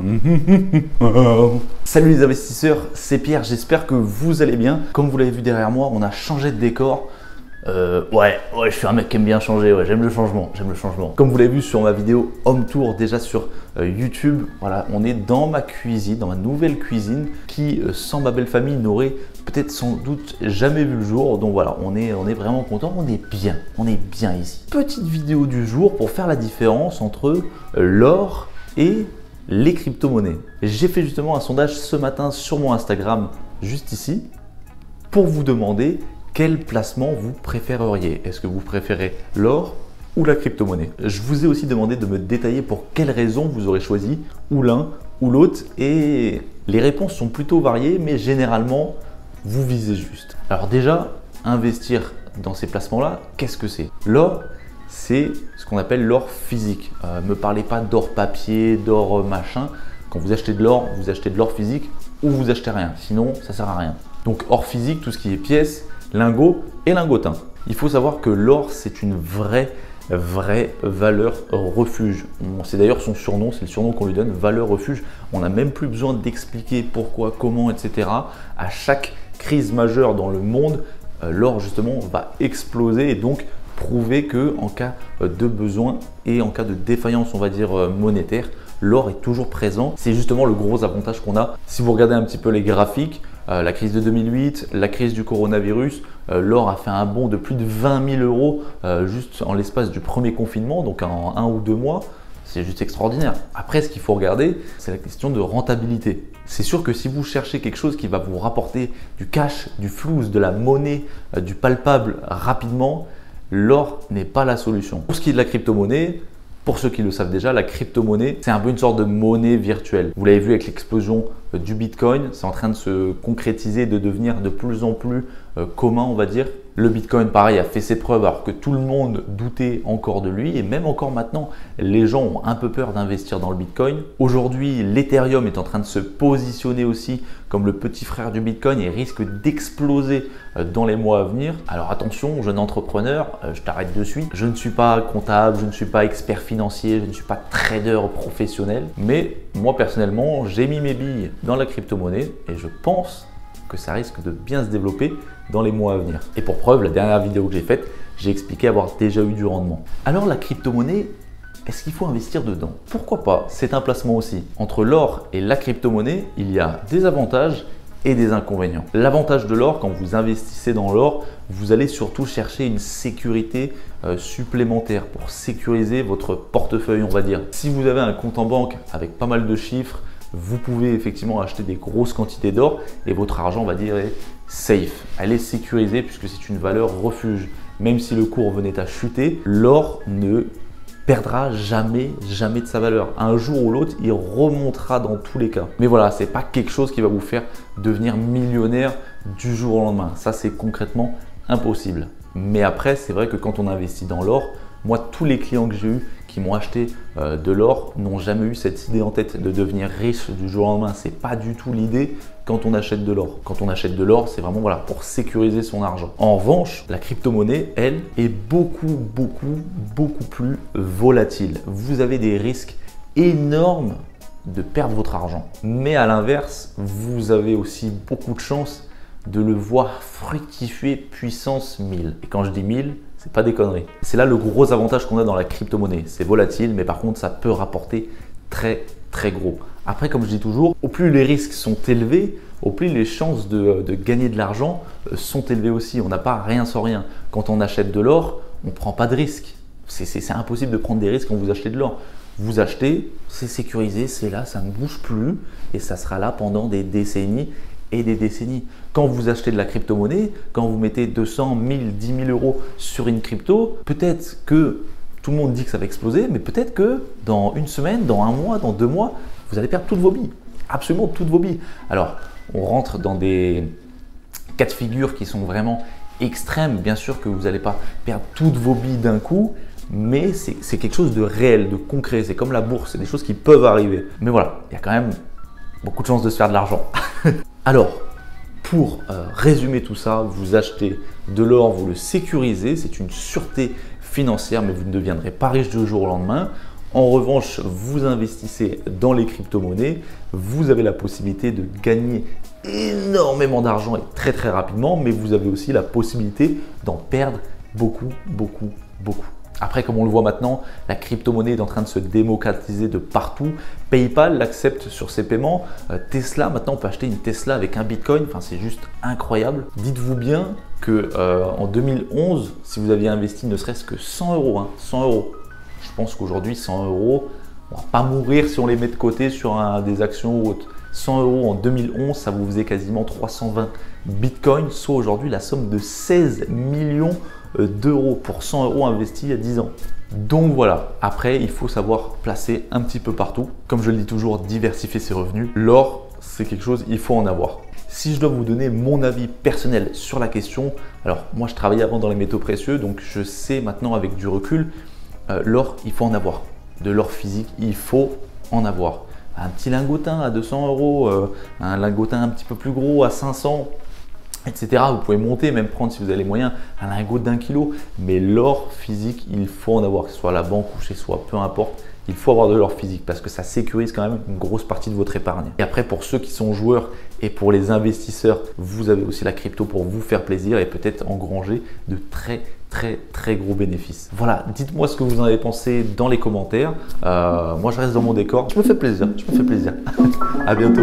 Salut les investisseurs, c'est Pierre, j'espère que vous allez bien. Comme vous l'avez vu derrière moi, on a changé de décor. Euh, ouais, ouais, je suis un mec qui aime bien changer, ouais, j'aime le changement, j'aime le changement. Comme vous l'avez vu sur ma vidéo Home Tour déjà sur euh, YouTube, voilà, on est dans ma cuisine, dans ma nouvelle cuisine qui, euh, sans ma belle famille, n'aurait peut-être sans doute jamais vu le jour. Donc voilà, on est, on est vraiment content, on est bien, on est bien ici. Petite vidéo du jour pour faire la différence entre l'or et les crypto-monnaies. J'ai fait justement un sondage ce matin sur mon Instagram, juste ici, pour vous demander quel placement vous préféreriez. Est-ce que vous préférez l'or ou la crypto-monnaie? Je vous ai aussi demandé de me détailler pour quelles raisons vous aurez choisi ou l'un ou l'autre et les réponses sont plutôt variées mais généralement vous visez juste. Alors déjà, investir dans ces placements-là, qu'est-ce que c'est? L'or, c'est ce qu'on appelle l'or physique. Ne euh, me parlez pas d'or papier, d'or machin. Quand vous achetez de l'or, vous achetez de l'or physique ou vous achetez rien. Sinon, ça sert à rien. Donc or physique, tout ce qui est pièces, lingots et lingotin. Il faut savoir que l'or, c'est une vraie, vraie valeur refuge. C'est d'ailleurs son surnom, c'est le surnom qu'on lui donne, valeur refuge. On n'a même plus besoin d'expliquer pourquoi, comment, etc. À chaque crise majeure dans le monde, euh, l'or justement va exploser et donc prouver que en cas de besoin et en cas de défaillance, on va dire euh, monétaire, l'or est toujours présent. C'est justement le gros avantage qu'on a. Si vous regardez un petit peu les graphiques, euh, la crise de 2008, la crise du coronavirus, euh, l'or a fait un bond de plus de 20 000 euros euh, juste en l'espace du premier confinement, donc en un ou deux mois. C'est juste extraordinaire. Après, ce qu'il faut regarder, c'est la question de rentabilité. C'est sûr que si vous cherchez quelque chose qui va vous rapporter du cash, du flou, de la monnaie, du palpable rapidement, l'or n'est pas la solution. Pour ce qui est de la crypto-monnaie, pour ceux qui le savent déjà, la crypto-monnaie, c'est un peu une sorte de monnaie virtuelle. Vous l'avez vu avec l'explosion du Bitcoin, c'est en train de se concrétiser, de devenir de plus en plus euh, commun, on va dire. Le Bitcoin, pareil, a fait ses preuves alors que tout le monde doutait encore de lui. Et même encore maintenant, les gens ont un peu peur d'investir dans le Bitcoin. Aujourd'hui, l'Ethereum est en train de se positionner aussi comme le petit frère du Bitcoin et risque d'exploser euh, dans les mois à venir. Alors attention, jeune entrepreneur, euh, je t'arrête de suite. Je ne suis pas comptable, je ne suis pas expert financier, je ne suis pas trader professionnel. Mais moi personnellement, j'ai mis mes billes dans la crypto-monnaie et je pense que ça risque de bien se développer dans les mois à venir. Et pour preuve, la dernière vidéo que j'ai faite, j'ai expliqué avoir déjà eu du rendement. Alors la crypto-monnaie, est-ce qu'il faut investir dedans? Pourquoi pas? C'est un placement aussi. Entre l'or et la crypto-monnaie, il y a des avantages et des inconvénients. L'avantage de l'or, quand vous investissez dans l'or, vous allez surtout chercher une sécurité euh, supplémentaire pour sécuriser votre portefeuille, on va dire. Si vous avez un compte en banque avec pas mal de chiffres, vous pouvez effectivement acheter des grosses quantités d'or et votre argent, on va dire, est safe. Elle est sécurisée puisque c'est une valeur refuge. Même si le cours venait à chuter, l'or ne perdra jamais, jamais de sa valeur. Un jour ou l'autre, il remontera dans tous les cas. Mais voilà, c'est pas quelque chose qui va vous faire devenir millionnaire du jour au lendemain. Ça, c'est concrètement impossible. Mais après, c'est vrai que quand on investit dans l'or, moi, tous les clients que j'ai eus qui m'ont acheté euh, de l'or n'ont jamais eu cette idée en tête de devenir riche du jour au lendemain. C'est pas du tout l'idée quand on achète de l'or. Quand on achète de l'or, c'est vraiment voilà, pour sécuriser son argent. En revanche, la crypto-monnaie, elle, est beaucoup, beaucoup, beaucoup plus volatile. Vous avez des risques énormes de perdre votre argent. Mais à l'inverse, vous avez aussi beaucoup de chances de le voir fructifier puissance 1000. Et quand je dis 1000, c'est pas des conneries. C'est là le gros avantage qu'on a dans la crypto-monnaie. C'est volatile, mais par contre, ça peut rapporter très très gros. Après, comme je dis toujours, au plus les risques sont élevés, au plus les chances de, gagner de l'argent euh, sont élevées aussi. On n'a pas rien sans rien. Quand on achète de l'or, on ne prend pas de risques. C'est impossible de prendre des risques quand vous achetez de l'or. Vous achetez, c'est sécurisé, c'est là, ça ne bouge plus et ça sera là pendant des décennies et des décennies. Quand vous achetez de la crypto-monnaie, quand vous mettez 200, 1000, 10 000 euros sur une crypto, peut-être que tout le monde dit que ça va exploser, mais peut-être que dans une semaine, dans un mois, dans deux mois, vous allez perdre toutes vos billes. Absolument toutes vos billes. Alors, on rentre dans des cas de figure qui sont vraiment extrêmes. Bien sûr que vous n'allez pas perdre toutes vos billes d'un coup, mais c'est quelque chose de réel, de concret. C'est comme la bourse, c'est des choses qui peuvent arriver. Mais voilà, il y a quand même beaucoup de chances de se faire de l'argent. Alors, pour euh, résumer tout ça, vous achetez de l'or, vous le sécurisez, c'est une sûreté financière, mais vous ne deviendrez pas riche du jour au lendemain. En revanche, vous investissez dans les crypto-monnaies, vous avez la possibilité de gagner énormément d'argent et très très rapidement, mais vous avez aussi la possibilité d'en perdre beaucoup, beaucoup, beaucoup. Après, comme on le voit maintenant, la crypto-monnaie est en train de se démocratiser de partout. PayPal l'accepte sur ses paiements. Euh, Tesla, maintenant, on peut acheter une Tesla avec un Bitcoin. C'est juste incroyable. Dites-vous bien que euh, en 2011, si vous aviez investi ne serait-ce que 100 euros, 100 hein, euros, je pense qu'aujourd'hui, 100 euros, on va pas mourir si on les met de côté sur des actions ou autres. 100 euros en 2011, ça vous faisait quasiment 320 bitcoins, soit aujourd'hui la somme de 16 millions d'euros pour 100 euros investis il y a 10 ans. Donc voilà, après il faut savoir placer un petit peu partout. Comme je le dis toujours, diversifier ses revenus. L'or, c'est quelque chose, il faut en avoir. Si je dois vous donner mon avis personnel sur la question, alors moi je travaillais avant dans les métaux précieux, donc je sais maintenant avec du recul, euh, l'or, il faut en avoir. De l'or physique, il faut en avoir. Un petit lingotin à 200 euros, euh, un lingotin un petit peu plus gros à 500, etc. Vous pouvez monter, même prendre si vous avez les moyens, un lingot d'un kilo. Mais l'or physique, il faut en avoir, que ce soit à la banque ou chez soi, peu importe. Il faut avoir de l'or physique parce que ça sécurise quand même une grosse partie de votre épargne. Et après, pour ceux qui sont joueurs et pour les investisseurs, vous avez aussi la crypto pour vous faire plaisir et peut-être engranger de très très très gros bénéfices. Voilà, dites-moi ce que vous en avez pensé dans les commentaires. Euh, moi, je reste dans mon décor. Je me fais plaisir. Je me fais plaisir. à bientôt.